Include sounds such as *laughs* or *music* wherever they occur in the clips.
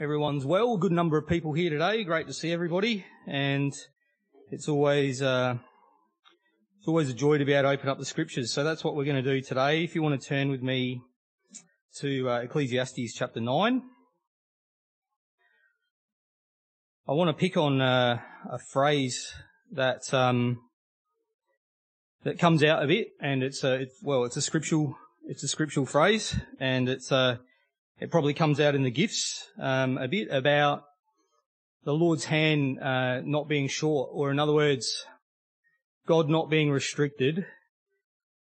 everyone's well. Good number of people here today. Great to see everybody, and it's always uh, it's always a joy to be able to open up the scriptures. So that's what we're going to do today. If you want to turn with me to uh, Ecclesiastes chapter nine, I want to pick on uh, a phrase that um, that comes out a bit, and it's a it's, well, it's a scriptural it's a scriptural phrase, and it's uh, it probably comes out in the gifts um, a bit about the Lord's hand uh, not being short, or in other words, God not being restricted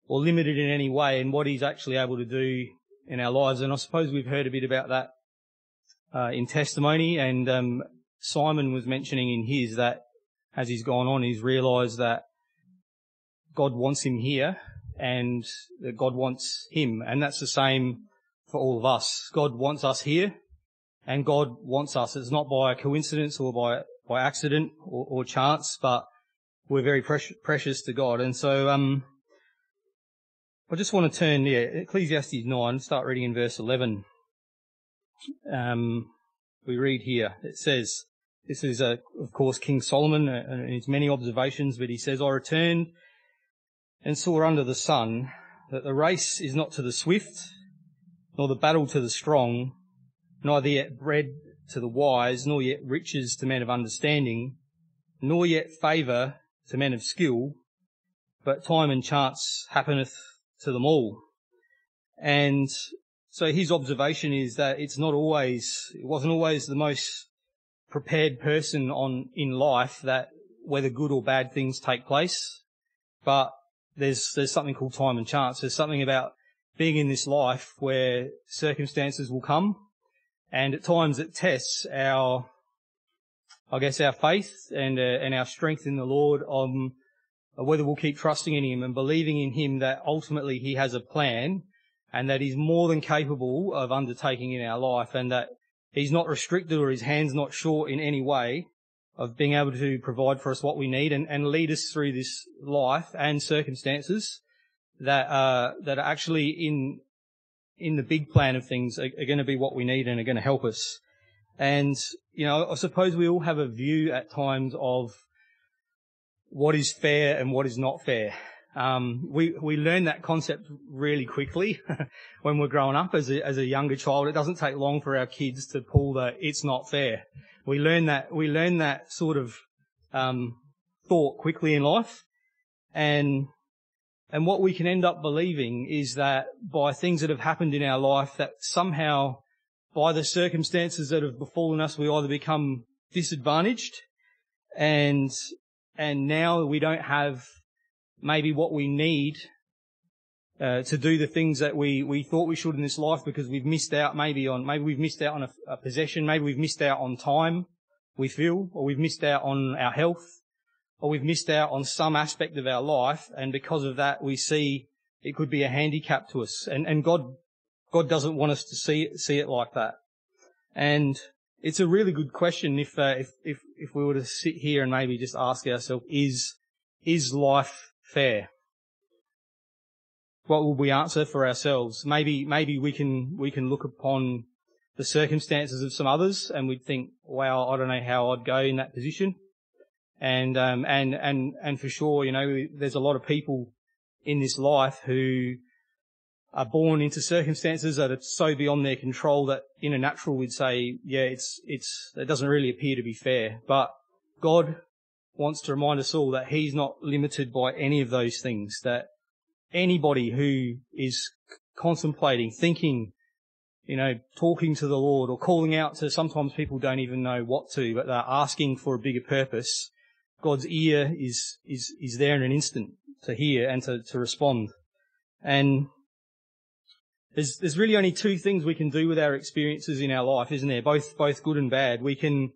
or limited in any way in what He's actually able to do in our lives. And I suppose we've heard a bit about that uh, in testimony, and um, Simon was mentioning in his that as he's gone on, he's realised that God wants him here and that God wants him. And that's the same for all of us. God wants us here and God wants us. It's not by coincidence or by, by accident or, or chance, but we're very precious, precious to God. And so, um, I just want to turn, yeah, Ecclesiastes 9, start reading in verse 11. Um, we read here, it says, this is, uh, of course, King Solomon and his many observations, but he says, I returned and saw under the sun that the race is not to the swift, nor the battle to the strong, neither yet bread to the wise, nor yet riches to men of understanding, nor yet favour to men of skill, but time and chance happeneth to them all. And so his observation is that it's not always, it wasn't always the most prepared person on, in life that whether good or bad things take place, but there's there's something called time and chance. There's something about being in this life where circumstances will come, and at times it tests our, I guess, our faith and uh, and our strength in the Lord on whether we'll keep trusting in Him and believing in Him that ultimately He has a plan and that He's more than capable of undertaking in our life, and that He's not restricted or His hands not short in any way, of being able to provide for us what we need and, and lead us through this life and circumstances that uh, that are actually in in the big plan of things are, are going to be what we need and are going to help us. And you know, I suppose we all have a view at times of what is fair and what is not fair. Um, we we learn that concept really quickly *laughs* when we're growing up as a as a younger child. It doesn't take long for our kids to pull the "it's not fair." We learn that we learn that sort of um, thought quickly in life, and and what we can end up believing is that by things that have happened in our life, that somehow by the circumstances that have befallen us, we either become disadvantaged, and and now we don't have maybe what we need uh, to do the things that we, we thought we should in this life because we've missed out maybe on, maybe we've missed out on a, a possession, maybe we've missed out on time, we feel, or we've missed out on our health, or we've missed out on some aspect of our life, and because of that we see it could be a handicap to us. And, and God, God doesn't want us to see it, see it like that. And it's a really good question if, uh, if, if, if we were to sit here and maybe just ask ourselves, is, is life fair? what would we answer for ourselves? Maybe, maybe we can, we can look upon the circumstances of some others and we'd think, wow, I don't know how I'd go in that position. And, um, and, and, and for sure, you know, there's a lot of people in this life who are born into circumstances that are so beyond their control that in a natural we'd say, yeah, it's, it's, it doesn't really appear to be fair. But God wants to remind us all that He's not limited by any of those things, that anybody who is contemplating, thinking, you know, talking to the Lord or calling out to, sometimes people don't even know what to, but they're asking for a bigger purpose. God's ear is, is, is there in an instant to hear and to, to respond. And there's, there's really only two things we can do with our experiences in our life, isn't there? Both, both good and bad. We can,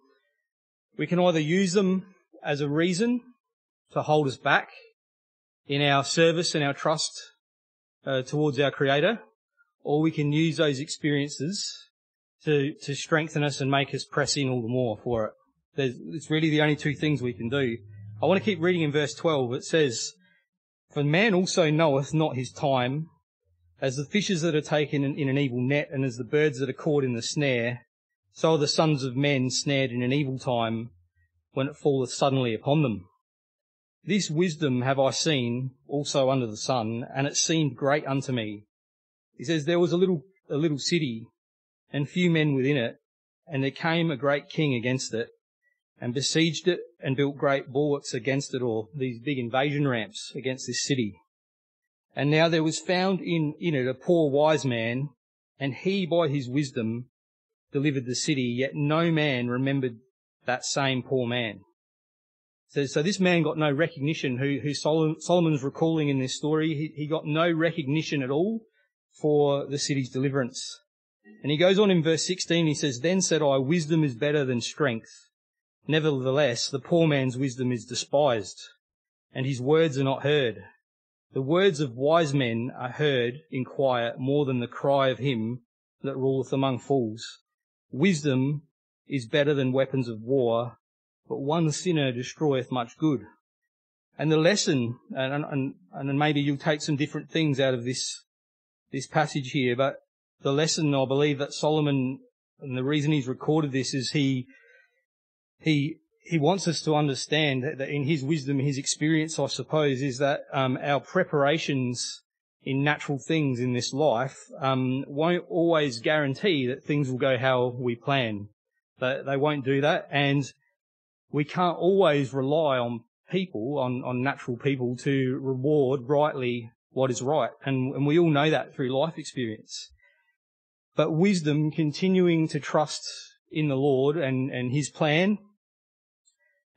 we can either use them as a reason to hold us back in our service and our trust uh, towards our Creator, or we can use those experiences to to strengthen us and make us press in all the more for it. There's, it's really the only two things we can do. I want to keep reading in verse 12. It says, For man also knoweth not his time, as the fishes that are taken in, in an evil net, and as the birds that are caught in the snare. So are the sons of men snared in an evil time when it falleth suddenly upon them. This wisdom have I seen also under the sun, and it seemed great unto me. He says, There was a little, a little city, and few men within it, and there came a great king against it, and besieged it, and built great bulwarks against it, or these big invasion ramps against this city. And now there was found in, in it a poor wise man, and he by his wisdom delivered the city, yet no man remembered that same poor man. So, so this man got no recognition who, who Solomon's recalling in this story. He, he got no recognition at all for the city's deliverance. And he goes on in verse 16, he says, Then said I, wisdom is better than strength. Nevertheless, the poor man's wisdom is despised, and his words are not heard. The words of wise men are heard in quiet more than the cry of him that ruleth among fools. Wisdom is better than weapons of war, but one sinner destroyeth much good. And the lesson, and, and, and maybe you'll take some different things out of this, this passage here, but the lesson I believe that Solomon, and the reason he's recorded this is he, he, he wants us to understand that in his wisdom, his experience, I suppose, is that um, our preparations in natural things in this life um, won't always guarantee that things will go how we plan. They, they won't do that, and we can't always rely on people, on, on natural people to reward rightly what is right. And, and we all know that through life experience. But wisdom, continuing to trust in the Lord and, and His plan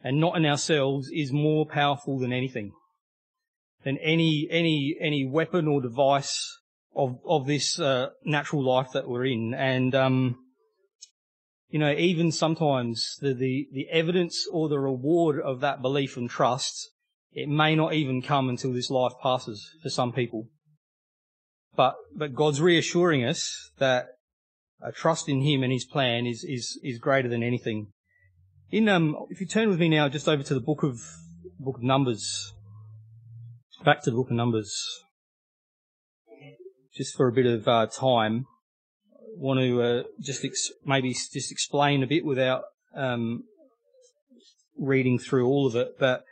and not in ourselves is more powerful than anything. Than any, any, any weapon or device of, of this, uh, natural life that we're in. And, um, you know, even sometimes the, the, the evidence or the reward of that belief and trust, it may not even come until this life passes for some people. But, but God's reassuring us that a trust in Him and His plan is, is, is greater than anything. In, um, if you turn with me now just over to the book of, book of Numbers, back to the book of Numbers, just for a bit of uh, time I want to uh, just ex- maybe just explain a bit without um, reading through all of it. But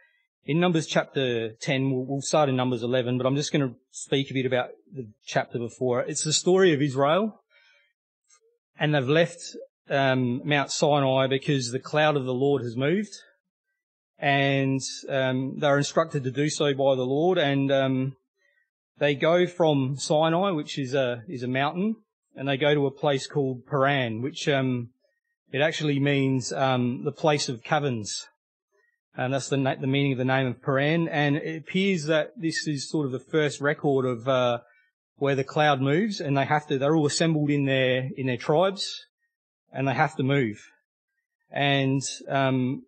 in Numbers chapter 10, we'll, we'll start in Numbers 11, but I'm just going to speak a bit about the chapter before. It's the story of Israel, and they've left um, Mount Sinai because the cloud of the Lord has moved, and um, they're instructed to do so by the Lord, and um, they go from Sinai, which is a is a mountain, and they go to a place called Paran, which um, it actually means um, the place of caverns. And that's the, na- the meaning of the name of Paran. And it appears that this is sort of the first record of uh, where the cloud moves, and they have to. They're all assembled in their in their tribes, and they have to move. And um,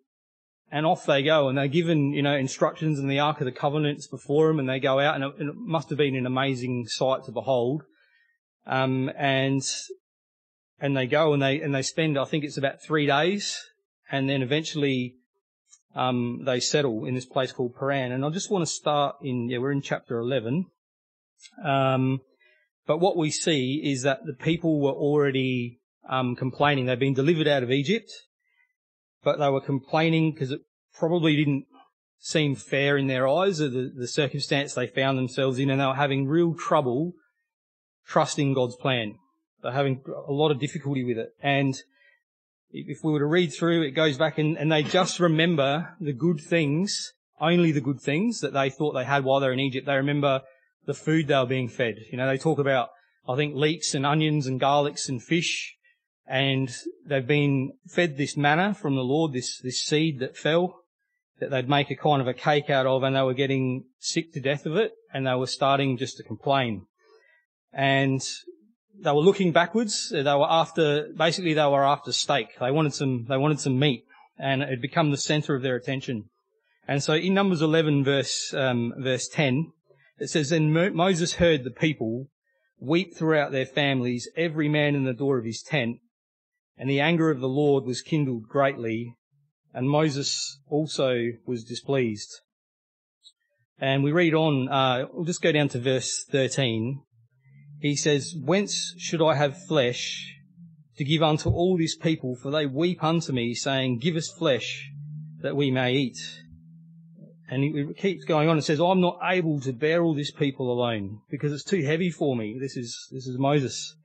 and off they go, and they're given, you know, instructions and the Ark of the Covenant's before them, and they go out, and it, and it must have been an amazing sight to behold. Um, and, and they go and they, and they spend, I think it's about three days and then eventually, um, they settle in this place called Paran. And I just want to start in, yeah, we're in chapter 11. Um, but what we see is that the people were already, um, complaining. They've been delivered out of Egypt, but they were complaining because it probably didn't seem fair in their eyes of the, the circumstance they found themselves in and they were having real trouble trusting God's plan. They're having a lot of difficulty with it. And if we were to read through, it goes back and, and they just remember the good things, only the good things that they thought they had while they're in Egypt. They remember the food they were being fed. You know, they talk about, I think, leeks and onions and garlics and fish. And they've been fed this manna from the Lord, this, this seed that fell, that they'd make a kind of a cake out of, and they were getting sick to death of it, and they were starting just to complain and they were looking backwards. They were after, basically they were after steak. They wanted some, they wanted some meat and it had become the center of their attention. And so in Numbers 11 verse, um, verse 10, it says, Then Moses heard the people weep throughout their families, every man in the door of his tent, and the anger of the Lord was kindled greatly, and Moses also was displeased. And we read on, uh, we'll just go down to verse 13 he says, Whence should I have flesh to give unto all this people, for they weep unto me, saying, Give us flesh that we may eat. And it keeps going on and says, I'm not able to bear all this people alone because it's too heavy for me. This is, this is Moses.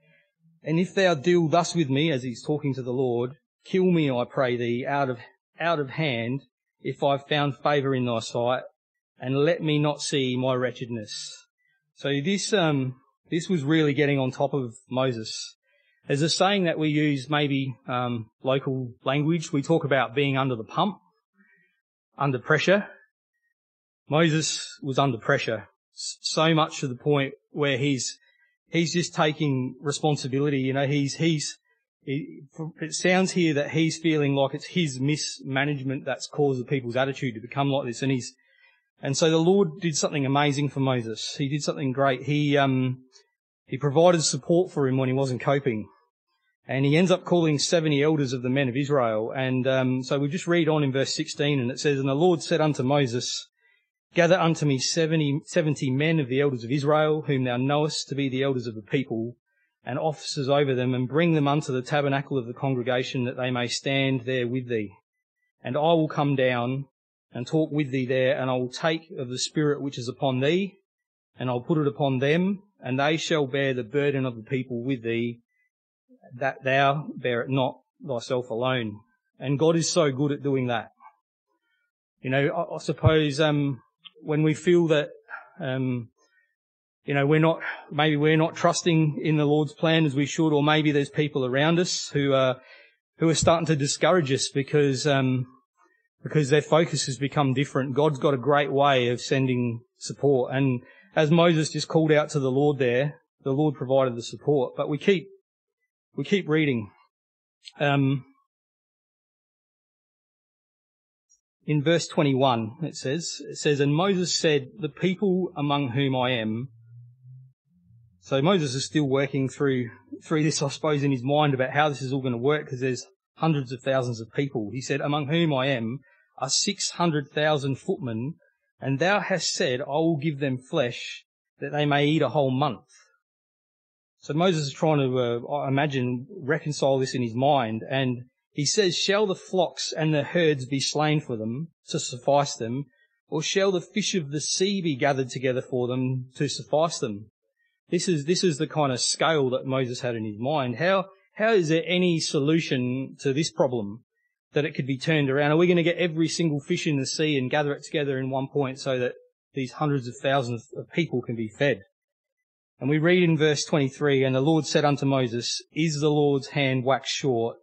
And if thou deal thus with me, as he's talking to the Lord, kill me, I pray thee, out of, out of hand, if I've found favour in thy sight, and let me not see my wretchedness. So this, um, this was really getting on top of Moses. There's a saying that we use, maybe um, local language. We talk about being under the pump, under pressure. Moses was under pressure so much to the point where he's he's just taking responsibility. You know, he's he's he, it sounds here that he's feeling like it's his mismanagement that's caused the people's attitude to become like this, and he's and so the Lord did something amazing for Moses. He did something great. He um he provided support for him when he wasn't coping. And he ends up calling 70 elders of the men of Israel. And um, so we just read on in verse 16, and it says, And the Lord said unto Moses, Gather unto me 70, 70 men of the elders of Israel, whom thou knowest to be the elders of the people, and officers over them, and bring them unto the tabernacle of the congregation, that they may stand there with thee. And I will come down and talk with thee there, and I will take of the Spirit which is upon thee, and I'll put it upon them, and they shall bear the burden of the people with thee, that thou bear it not thyself alone. And God is so good at doing that. You know, I, I suppose um, when we feel that, um, you know, we're not, maybe we're not trusting in the Lord's plan as we should, or maybe there's people around us who are, who are starting to discourage us because, um, because their focus has become different. God's got a great way of sending support. And as Moses just called out to the Lord there, the Lord provided the support. But we keep, we keep reading. Um, in verse 21, it says, it says, and Moses said, the people among whom I am. So Moses is still working through, through this, I suppose, in his mind about how this is all going to work because there's hundreds of thousands of people. He said, among whom I am are 600,000 footmen and thou hast said, I will give them flesh that they may eat a whole month. So Moses is trying to, uh, imagine, reconcile this in his mind and he says, shall the flocks and the herds be slain for them to suffice them, or shall the fish of the sea be gathered together for them to suffice them? This is, this is the kind of scale that Moses had in his mind. How, how is there any solution to this problem that it could be turned around? Are we going to get every single fish in the sea and gather it together in one point so that these hundreds of thousands of people can be fed? And we read in verse 23, and the Lord said unto Moses, Is the Lord's hand waxed short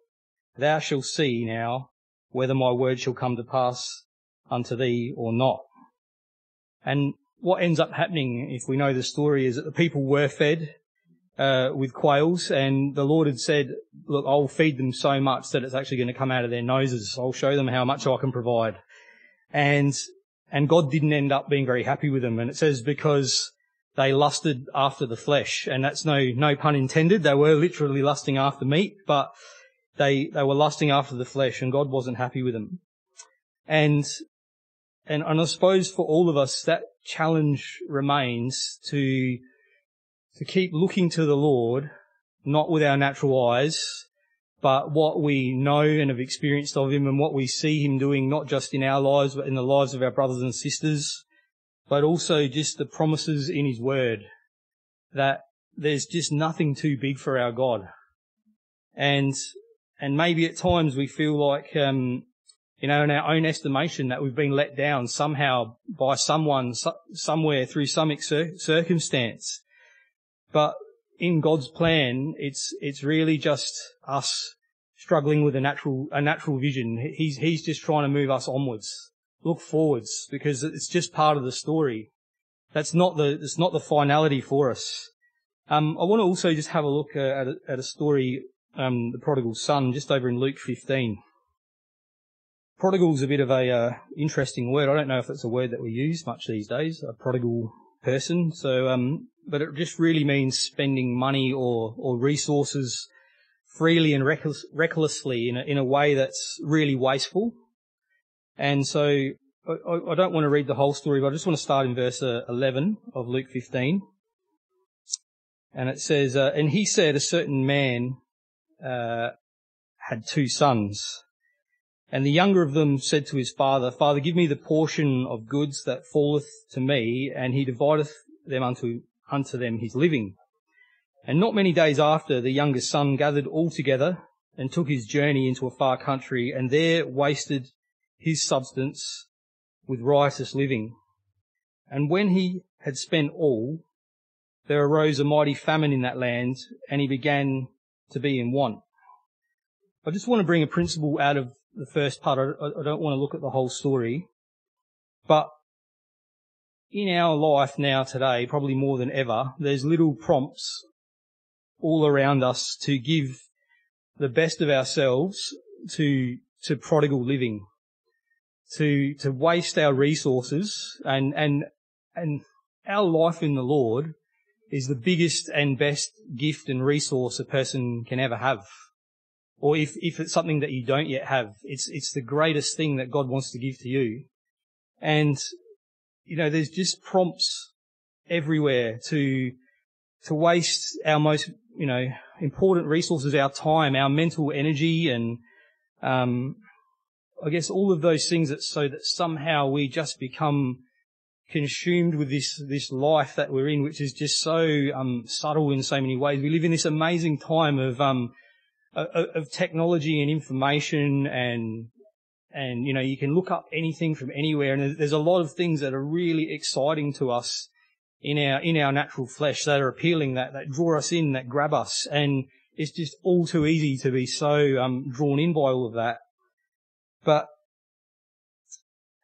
Thou shalt see now whether my word shall come to pass unto thee or not. And what ends up happening, if we know the story, is that the people were fed uh, with quails, and the Lord had said, "Look, I'll feed them so much that it's actually going to come out of their noses. I'll show them how much I can provide." And and God didn't end up being very happy with them, and it says because they lusted after the flesh, and that's no no pun intended. They were literally lusting after meat, but they, they were lusting after the flesh and God wasn't happy with them. And, and, and I suppose for all of us, that challenge remains to, to keep looking to the Lord, not with our natural eyes, but what we know and have experienced of Him and what we see Him doing, not just in our lives, but in the lives of our brothers and sisters, but also just the promises in His Word that there's just nothing too big for our God. And and maybe at times we feel like, um, you know, in our own estimation that we've been let down somehow by someone, somewhere through some circumstance. But in God's plan, it's, it's really just us struggling with a natural, a natural vision. He's, he's just trying to move us onwards, look forwards, because it's just part of the story. That's not the, it's not the finality for us. Um, I want to also just have a look uh, at, a, at a story um, the prodigal son, just over in Luke 15. Prodigal's a bit of a uh, interesting word. I don't know if it's a word that we use much these days. A prodigal person. So, um, but it just really means spending money or or resources freely and reckless, recklessly in a, in a way that's really wasteful. And so, I, I don't want to read the whole story, but I just want to start in verse uh, 11 of Luke 15. And it says, uh, and he said, a certain man uh, had two sons. And the younger of them said to his father, Father, give me the portion of goods that falleth to me, and he divideth them unto, unto them his living. And not many days after, the younger son gathered all together and took his journey into a far country, and there wasted his substance with riotous living. And when he had spent all, there arose a mighty famine in that land, and he began to be in want. I just want to bring a principle out of the first part. I, I don't want to look at the whole story. But in our life now today, probably more than ever, there's little prompts all around us to give the best of ourselves to, to prodigal living, to, to waste our resources and, and, and our life in the Lord is the biggest and best gift and resource a person can ever have or if, if it's something that you don't yet have, it's, it's the greatest thing that God wants to give to you. And, you know, there's just prompts everywhere to, to waste our most, you know, important resources, our time, our mental energy and, um, I guess all of those things that so that somehow we just become consumed with this, this life that we're in, which is just so, um, subtle in so many ways. We live in this amazing time of, um, of technology and information and and you know you can look up anything from anywhere and there's a lot of things that are really exciting to us in our in our natural flesh that are appealing that that draw us in that grab us and it's just all too easy to be so um, drawn in by all of that but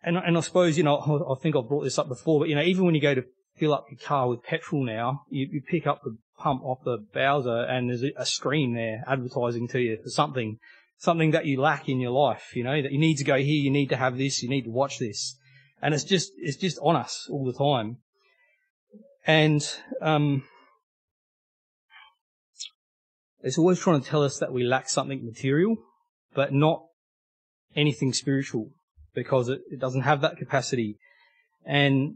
and and I suppose you know I think I've brought this up before but you know even when you go to fill up your car with petrol now you, you pick up the pump off the Bowser and there's a screen there advertising to you for something, something that you lack in your life, you know, that you need to go here, you need to have this, you need to watch this. And it's just, it's just on us all the time. And, um, it's always trying to tell us that we lack something material, but not anything spiritual because it, it doesn't have that capacity. And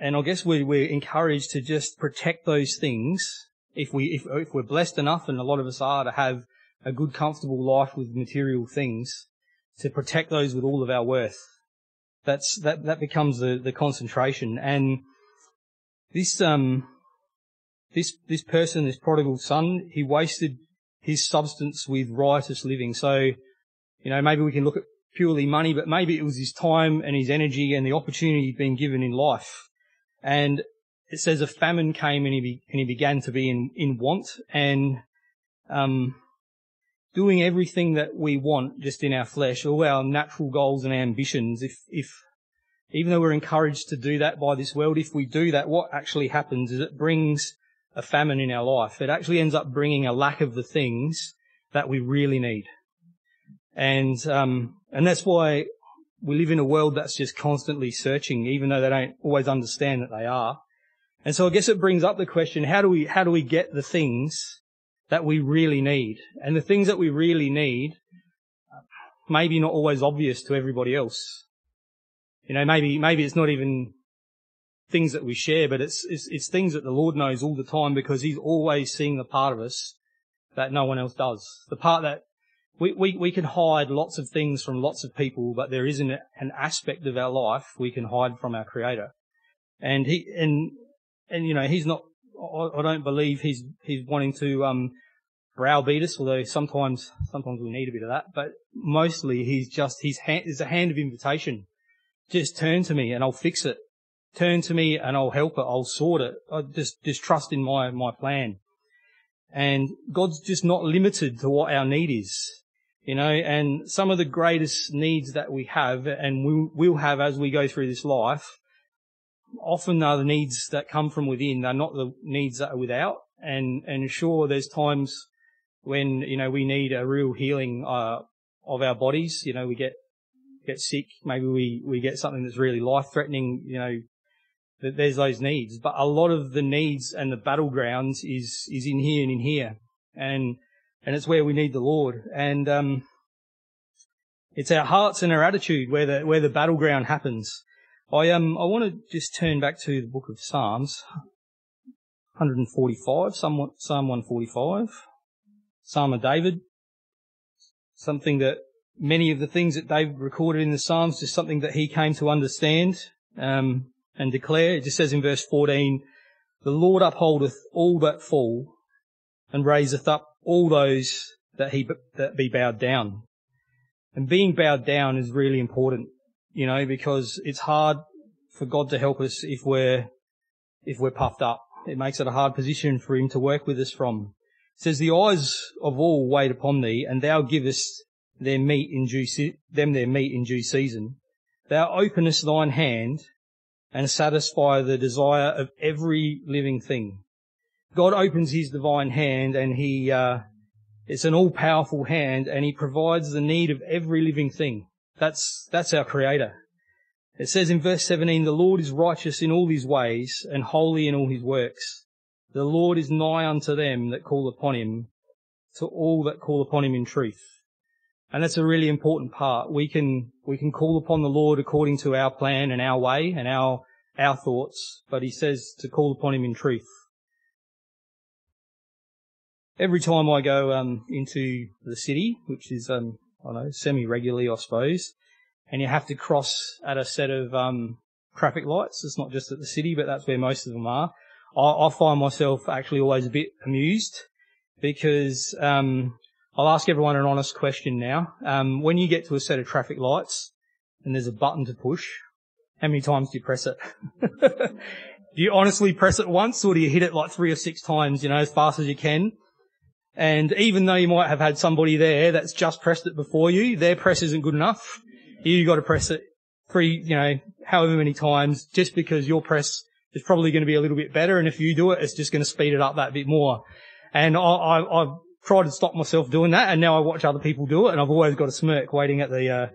and I guess we, we're encouraged to just protect those things if we, if, if we're blessed enough, and a lot of us are, to have a good, comfortable life with material things, to protect those with all of our worth. That's, that, that becomes the, the concentration. And this, um, this, this person, this prodigal son, he wasted his substance with riotous living. So, you know, maybe we can look at purely money, but maybe it was his time and his energy and the opportunity he'd been given in life and it says a famine came and he, be, and he began to be in, in want and, um, doing everything that we want just in our flesh, all our natural goals and ambitions. If, if, even though we're encouraged to do that by this world, if we do that, what actually happens is it brings a famine in our life. It actually ends up bringing a lack of the things that we really need. And, um, and that's why we live in a world that's just constantly searching, even though they don't always understand that they are. And so I guess it brings up the question, how do we, how do we get the things that we really need? And the things that we really need, maybe not always obvious to everybody else. You know, maybe, maybe it's not even things that we share, but it's, it's, it's things that the Lord knows all the time because He's always seeing the part of us that no one else does. The part that we, we, we can hide lots of things from lots of people, but there isn't an aspect of our life we can hide from our Creator. And he, and, and you know, he's not, I, don't believe he's, he's wanting to, um, browbeat us, although sometimes, sometimes we need a bit of that, but mostly he's just, his hand, is a hand of invitation. Just turn to me and I'll fix it. Turn to me and I'll help it. I'll sort it. I just, just trust in my, my plan. And God's just not limited to what our need is. You know, and some of the greatest needs that we have and we will have as we go through this life, often are the needs that come from within. They're not the needs that are without. And, and sure, there's times when, you know, we need a real healing, uh, of our bodies. You know, we get, get sick. Maybe we, we get something that's really life threatening, you know, that there's those needs. But a lot of the needs and the battlegrounds is, is in here and in here. And and it's where we need the Lord. And um, it's our hearts and our attitude where the where the battleground happens. I um I want to just turn back to the book of Psalms, 145, Psalm Psalm 145. Psalm of David. Something that many of the things that David recorded in the Psalms is something that he came to understand um, and declare. It just says in verse 14, "The Lord upholdeth all that fall, and raiseth up all those that he that be bowed down." And being bowed down is really important, you know, because it's hard for God to help us if we're if we're puffed up. It makes it a hard position for Him to work with us from. It says, "The eyes of all wait upon Thee, and Thou givest their meat in due se- them their meat in due season. Thou openest Thine hand and satisfy the desire of every living thing." God opens His divine hand, and He uh, it's an all-powerful hand, and He provides the need of every living thing. That's that's our Creator. It says in verse 17, the Lord is righteous in all his ways and holy in all his works. The Lord is nigh unto them that call upon him, to all that call upon him in truth. And that's a really important part. We can, we can call upon the Lord according to our plan and our way and our, our thoughts, but he says to call upon him in truth. Every time I go, um, into the city, which is, um, I know, semi-regularly, I suppose, and you have to cross at a set of um, traffic lights. It's not just at the city, but that's where most of them are. I, I find myself actually always a bit amused because um, I'll ask everyone an honest question now. Um, when you get to a set of traffic lights and there's a button to push, how many times do you press it? *laughs* do you honestly press it once or do you hit it like three or six times, you know, as fast as you can? And even though you might have had somebody there that's just pressed it before you, their press isn't good enough you got to press it three, you know, however many times, just because your press is probably going to be a little bit better. And if you do it, it's just going to speed it up that bit more. And I, I, I've tried to stop myself doing that, and now I watch other people do it, and I've always got a smirk waiting at the. Uh,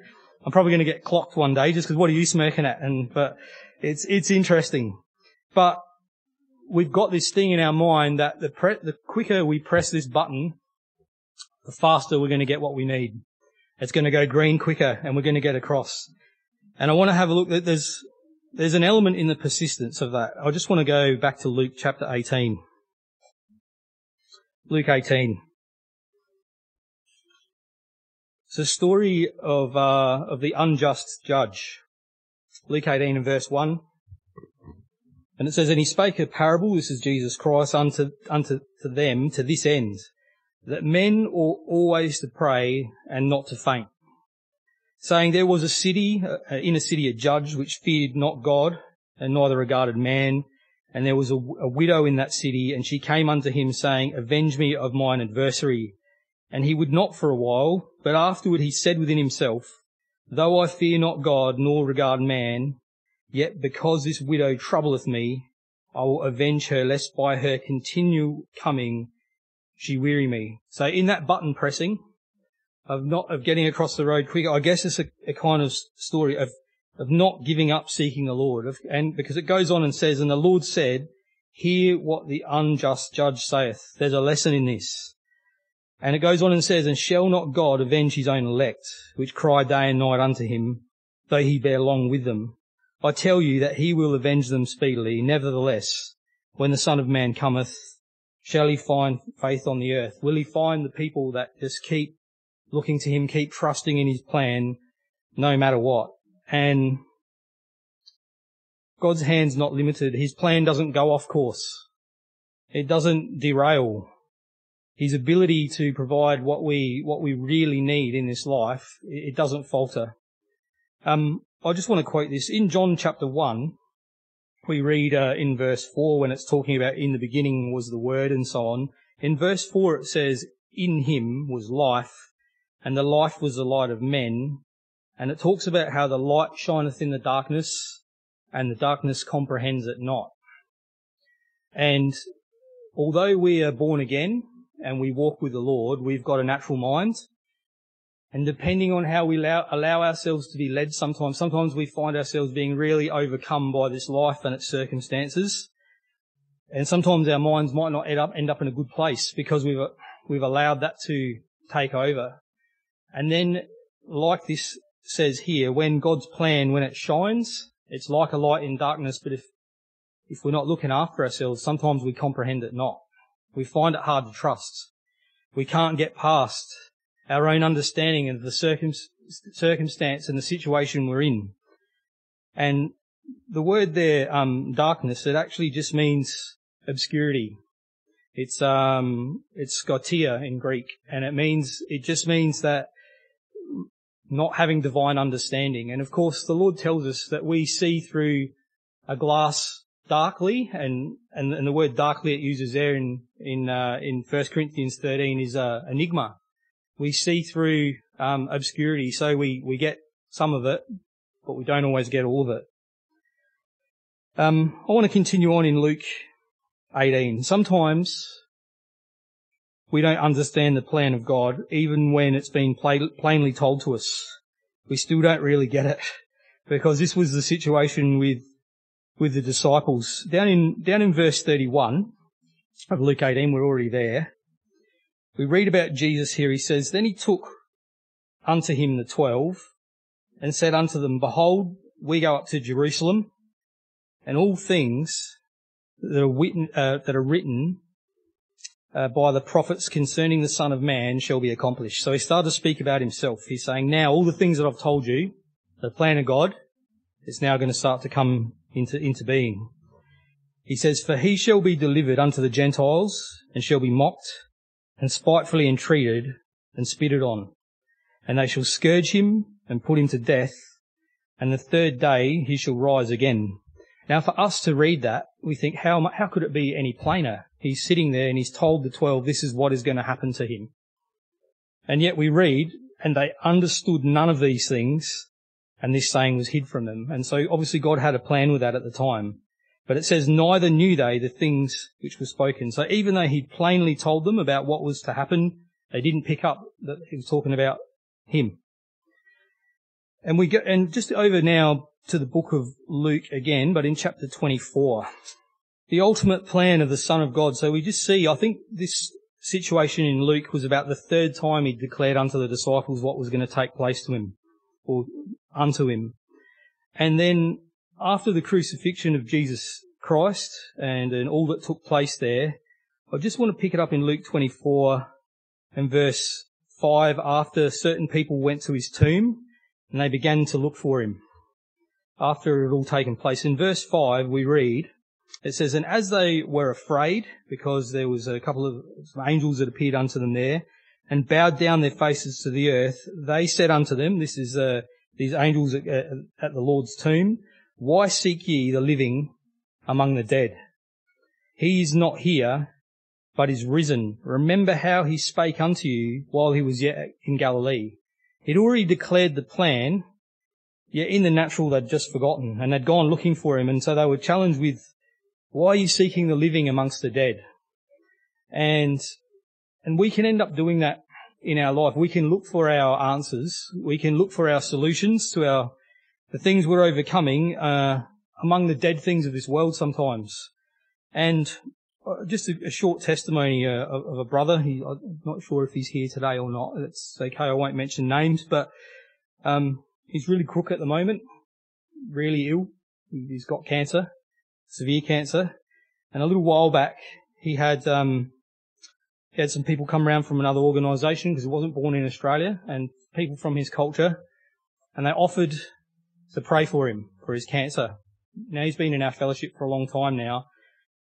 I'm probably going to get clocked one day just because what are you smirking at? And but it's it's interesting, but we've got this thing in our mind that the pre- the quicker we press this button, the faster we're going to get what we need. It's going to go green quicker and we're going to get across. And I want to have a look. There's, there's an element in the persistence of that. I just want to go back to Luke chapter 18. Luke 18. It's a story of, uh, of the unjust judge. Luke 18 and verse 1. And it says, And he spake a parable, this is Jesus Christ, unto, unto to them to this end, that men ought always to pray and not to faint, saying there was a city, uh, in a city a judge which feared not God and neither regarded man, and there was a, a widow in that city, and she came unto him saying, Avenge me of mine adversary. And he would not for a while, but afterward he said within himself, Though I fear not God nor regard man, yet because this widow troubleth me, I will avenge her, lest by her continual coming she weary me. So in that button pressing of not, of getting across the road quicker, I guess it's a, a kind of story of, of not giving up seeking the Lord. Of, and because it goes on and says, and the Lord said, hear what the unjust judge saith. There's a lesson in this. And it goes on and says, and shall not God avenge his own elect, which cry day and night unto him, though he bear long with them? I tell you that he will avenge them speedily. Nevertheless, when the Son of Man cometh, Shall he find faith on the earth? Will he find the people that just keep looking to him, keep trusting in his plan no matter what? And God's hand's not limited. His plan doesn't go off course. It doesn't derail. His ability to provide what we, what we really need in this life, it doesn't falter. Um, I just want to quote this. In John chapter 1, we read uh, in verse 4 when it's talking about in the beginning was the word and so on. In verse 4 it says, in him was life, and the life was the light of men. And it talks about how the light shineth in the darkness, and the darkness comprehends it not. And although we are born again and we walk with the Lord, we've got a natural mind. And depending on how we allow, allow, ourselves to be led sometimes, sometimes we find ourselves being really overcome by this life and its circumstances. And sometimes our minds might not end up, end up in a good place because we've, we've allowed that to take over. And then, like this says here, when God's plan, when it shines, it's like a light in darkness, but if, if we're not looking after ourselves, sometimes we comprehend it not. We find it hard to trust. We can't get past our own understanding of the circum- circumstance and the situation we're in. And the word there, um, darkness, it actually just means obscurity. It's um, it's scotia in Greek, and it means it just means that not having divine understanding. And of course, the Lord tells us that we see through a glass darkly, and and, and the word darkly it uses there in in uh, in First Corinthians 13 is uh, enigma. We see through um, obscurity, so we we get some of it, but we don't always get all of it. Um, I want to continue on in Luke 18. Sometimes we don't understand the plan of God, even when it's been plainly told to us. We still don't really get it, *laughs* because this was the situation with with the disciples. Down in down in verse 31 of Luke 18, we're already there. We read about Jesus here. He says, "Then he took unto him the twelve, and said unto them, Behold, we go up to Jerusalem." and all things that are, written, uh, that are written uh, by the prophets concerning the Son of Man shall be accomplished. So he started to speak about himself. He's saying, now all the things that I've told you, the plan of God, is now going to start to come into, into being. He says, For he shall be delivered unto the Gentiles, and shall be mocked, and spitefully entreated, and spitted on. And they shall scourge him, and put him to death, and the third day he shall rise again. Now, for us to read that, we think, how, how could it be any plainer? He's sitting there and he's told the twelve this is what is going to happen to him. And yet we read, and they understood none of these things, and this saying was hid from them. And so obviously God had a plan with that at the time. But it says, neither knew they the things which were spoken. So even though he plainly told them about what was to happen, they didn't pick up that he was talking about him. And we go, and just over now to the book of Luke again, but in chapter 24. The ultimate plan of the Son of God. So we just see, I think this situation in Luke was about the third time he declared unto the disciples what was going to take place to him, or unto him. And then after the crucifixion of Jesus Christ and, and all that took place there, I just want to pick it up in Luke 24 and verse 5 after certain people went to his tomb and they began to look for him after it had all taken place. In verse 5, we read, it says, And as they were afraid, because there was a couple of angels that appeared unto them there, and bowed down their faces to the earth, they said unto them, this is uh, these angels at, at the Lord's tomb, Why seek ye the living among the dead? He is not here, but is risen. Remember how he spake unto you while he was yet in Galilee. He'd already declared the plan Yet in the natural, they'd just forgotten and they'd gone looking for him. And so they were challenged with, why are you seeking the living amongst the dead? And, and we can end up doing that in our life. We can look for our answers. We can look for our solutions to our, the things we're overcoming, uh, among the dead things of this world sometimes. And uh, just a, a, short testimony uh, of, of, a brother. He, I'm not sure if he's here today or not. It's okay. I won't mention names, but um, He's really crook at the moment, really ill. He's got cancer, severe cancer. And a little while back, he had um, he had some people come around from another organisation because he wasn't born in Australia, and people from his culture, and they offered to pray for him for his cancer. Now he's been in our fellowship for a long time now,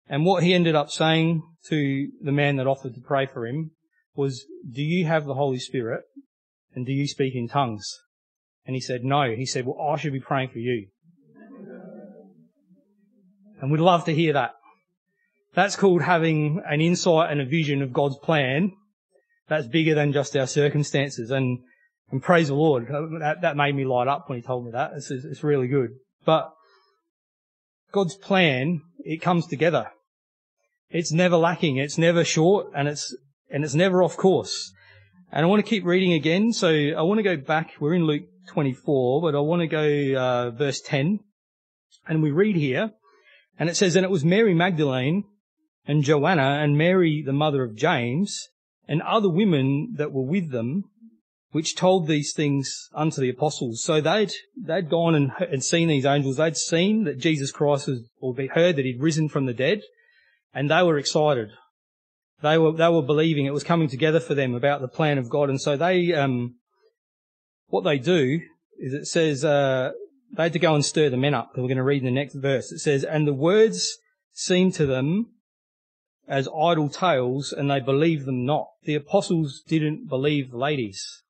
and what he ended up saying to the man that offered to pray for him was, "Do you have the Holy Spirit, and do you speak in tongues?" And he said, no. He said, well, I should be praying for you. And we'd love to hear that. That's called having an insight and a vision of God's plan that's bigger than just our circumstances. And, and praise the Lord. That, that made me light up when he told me that. It's, it's really good. But God's plan, it comes together. It's never lacking. It's never short and it's, and it's never off course. And I want to keep reading again. So I want to go back. We're in Luke 24, but I want to go uh, verse 10. And we read here, and it says, And it was Mary Magdalene and Joanna and Mary, the mother of James, and other women that were with them, which told these things unto the apostles. So they'd, they'd gone and, and seen these angels. They'd seen that Jesus Christ was, or they heard that he'd risen from the dead, and they were excited. They were, they were believing it was coming together for them about the plan of God. And so they, um, what they do is it says, uh, they had to go and stir the men up. We're going to read in the next verse. It says, and the words seemed to them as idle tales and they believed them not. The apostles didn't believe the ladies.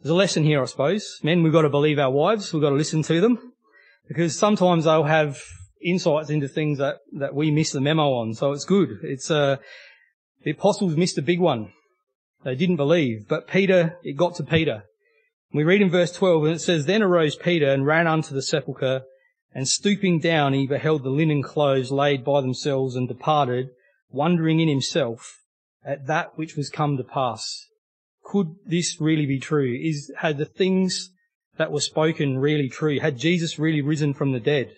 There's a lesson here, I suppose. Men, we've got to believe our wives. We've got to listen to them because sometimes they'll have insights into things that, that we miss the memo on. So it's good. It's, uh, the apostles missed a big one. They didn't believe, but Peter, it got to Peter. We read in verse 12 and it says, Then arose Peter and ran unto the sepulchre and stooping down he beheld the linen clothes laid by themselves and departed, wondering in himself at that which was come to pass. Could this really be true? Is, had the things that were spoken really true? Had Jesus really risen from the dead?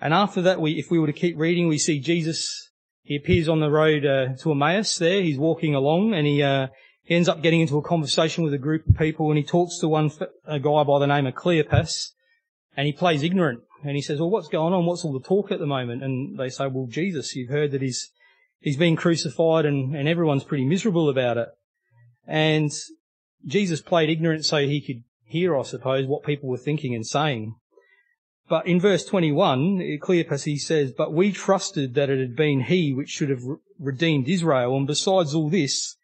And after that, we, if we were to keep reading, we see Jesus, he appears on the road uh, to Emmaus there. He's walking along and he, uh, he ends up getting into a conversation with a group of people and he talks to one, a guy by the name of Cleopas and he plays ignorant and he says, well, what's going on? What's all the talk at the moment? And they say, well, Jesus, you've heard that he's, he's been crucified and, and everyone's pretty miserable about it. And Jesus played ignorant so he could hear, I suppose, what people were thinking and saying. But in verse 21, Cleopas, he says, But we trusted that it had been he which should have redeemed Israel, and besides all this,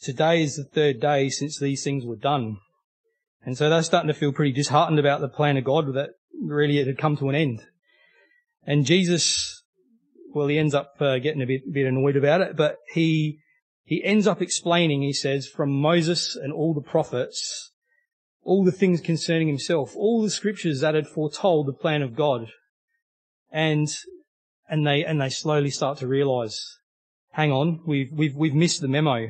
today is the third day since these things were done. And so they're starting to feel pretty disheartened about the plan of God that really it had come to an end. And Jesus, well, he ends up uh, getting a bit, bit annoyed about it, but he, he ends up explaining, he says, from Moses and all the prophets, all the things concerning himself, all the scriptures that had foretold the plan of God. And, and they, and they slowly start to realize, hang on, we've, we've, we've missed the memo.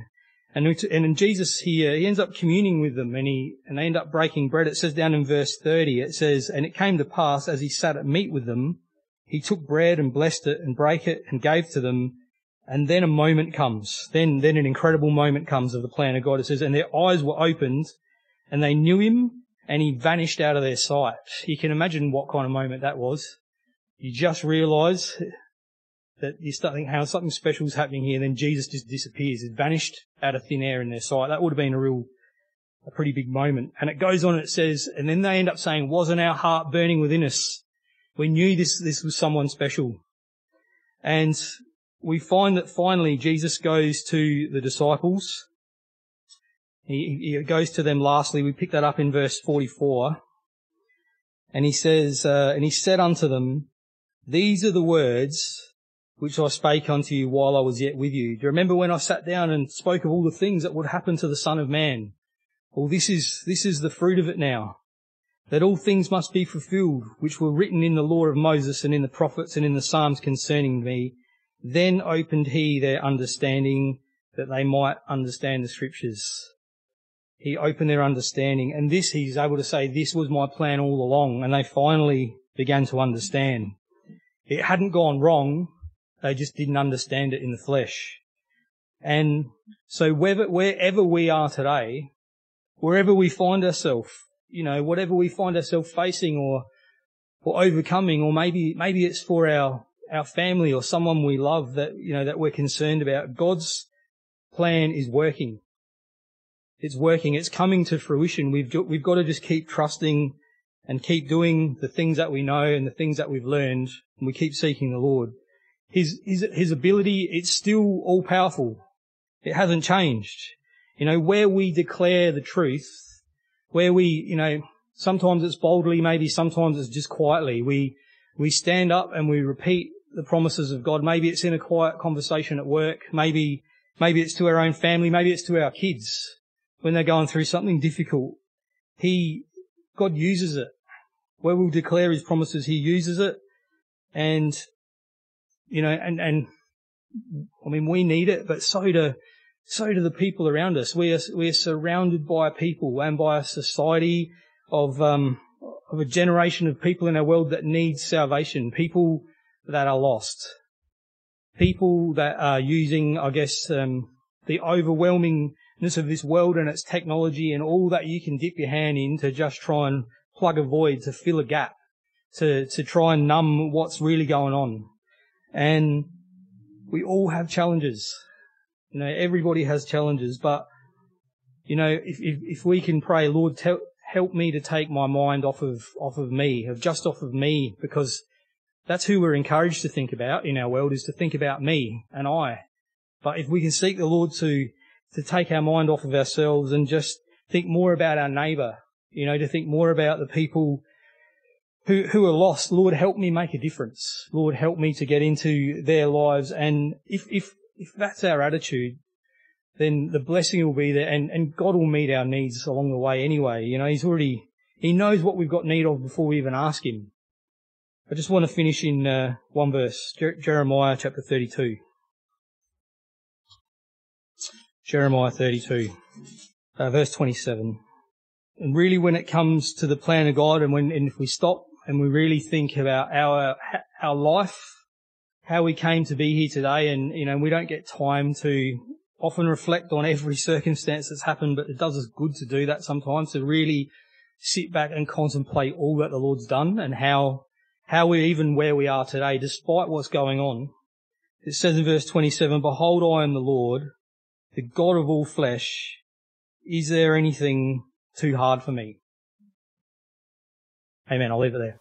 And, and Jesus, he, uh, he ends up communing with them and he, and they end up breaking bread. It says down in verse 30, it says, and it came to pass as he sat at meat with them, he took bread and blessed it and brake it and gave to them. And then a moment comes. Then, then an incredible moment comes of the plan of God. It says, and their eyes were opened and they knew him and he vanished out of their sight. You can imagine what kind of moment that was. You just realize that you start thinking how something special is happening here, and then Jesus just disappears. It vanished out of thin air in their sight. That would have been a real, a pretty big moment. And it goes on and it says, and then they end up saying, wasn't our heart burning within us? We knew this, this was someone special. And we find that finally Jesus goes to the disciples he, he goes to them lastly. We pick that up in verse 44. And he says, uh, and he said unto them, these are the words which I spake unto you while I was yet with you. Do you remember when I sat down and spoke of all the things that would happen to the Son of Man? Well, this is, this is the fruit of it now. That all things must be fulfilled, which were written in the law of Moses and in the prophets and in the Psalms concerning me. Then opened he their understanding that they might understand the scriptures. He opened their understanding. And this, he's able to say, this was my plan all along. And they finally began to understand. It hadn't gone wrong. They just didn't understand it in the flesh. And so wherever, wherever we are today, wherever we find ourselves, you know, whatever we find ourselves facing or, or overcoming, or maybe, maybe it's for our, our family or someone we love that, you know, that we're concerned about. God's plan is working. It's working. It's coming to fruition. We've, we've got to just keep trusting and keep doing the things that we know and the things that we've learned. And we keep seeking the Lord. His, his, his ability, it's still all powerful. It hasn't changed. You know, where we declare the truth, where we, you know, sometimes it's boldly, maybe sometimes it's just quietly. We, we stand up and we repeat the promises of God. Maybe it's in a quiet conversation at work. Maybe, maybe it's to our own family. Maybe it's to our kids when they're going through something difficult. He, God uses it. Where we'll declare His promises, He uses it. And, you know, and, and, I mean, we need it, but so do, so do the people around us. We are, we are surrounded by people and by a society of, um, of a generation of people in our world that need salvation. People that are lost. People that are using, I guess, um, the overwhelmingness of this world and its technology and all that you can dip your hand in to just try and plug a void, to fill a gap, to, to try and numb what's really going on. And we all have challenges. You know, everybody has challenges, but you know, if, if, if we can pray, Lord, tell, help me to take my mind off of, off of me, of just off of me, because that's who we're encouraged to think about in our world is to think about me and I. But if we can seek the Lord to, to take our mind off of ourselves and just think more about our neighbour, you know, to think more about the people who, who are lost, Lord, help me make a difference. Lord, help me to get into their lives. And if, if, if that's our attitude, then the blessing will be there and, and God will meet our needs along the way anyway. You know, He's already, He knows what we've got need of before we even ask Him. I just want to finish in uh, one verse, Jer- Jeremiah chapter 32. Jeremiah 32, uh, verse 27. And really when it comes to the plan of God and when, and if we stop and we really think about our, our life, how we came to be here today and, you know, we don't get time to often reflect on every *laughs* circumstance that's happened, but it does us good to do that sometimes to really sit back and contemplate all that the Lord's done and how, how we're even where we are today, despite what's going on. It says in verse 27, Behold, I am the Lord, the God of all flesh. Is there anything too hard for me? Amen. I'll leave it there.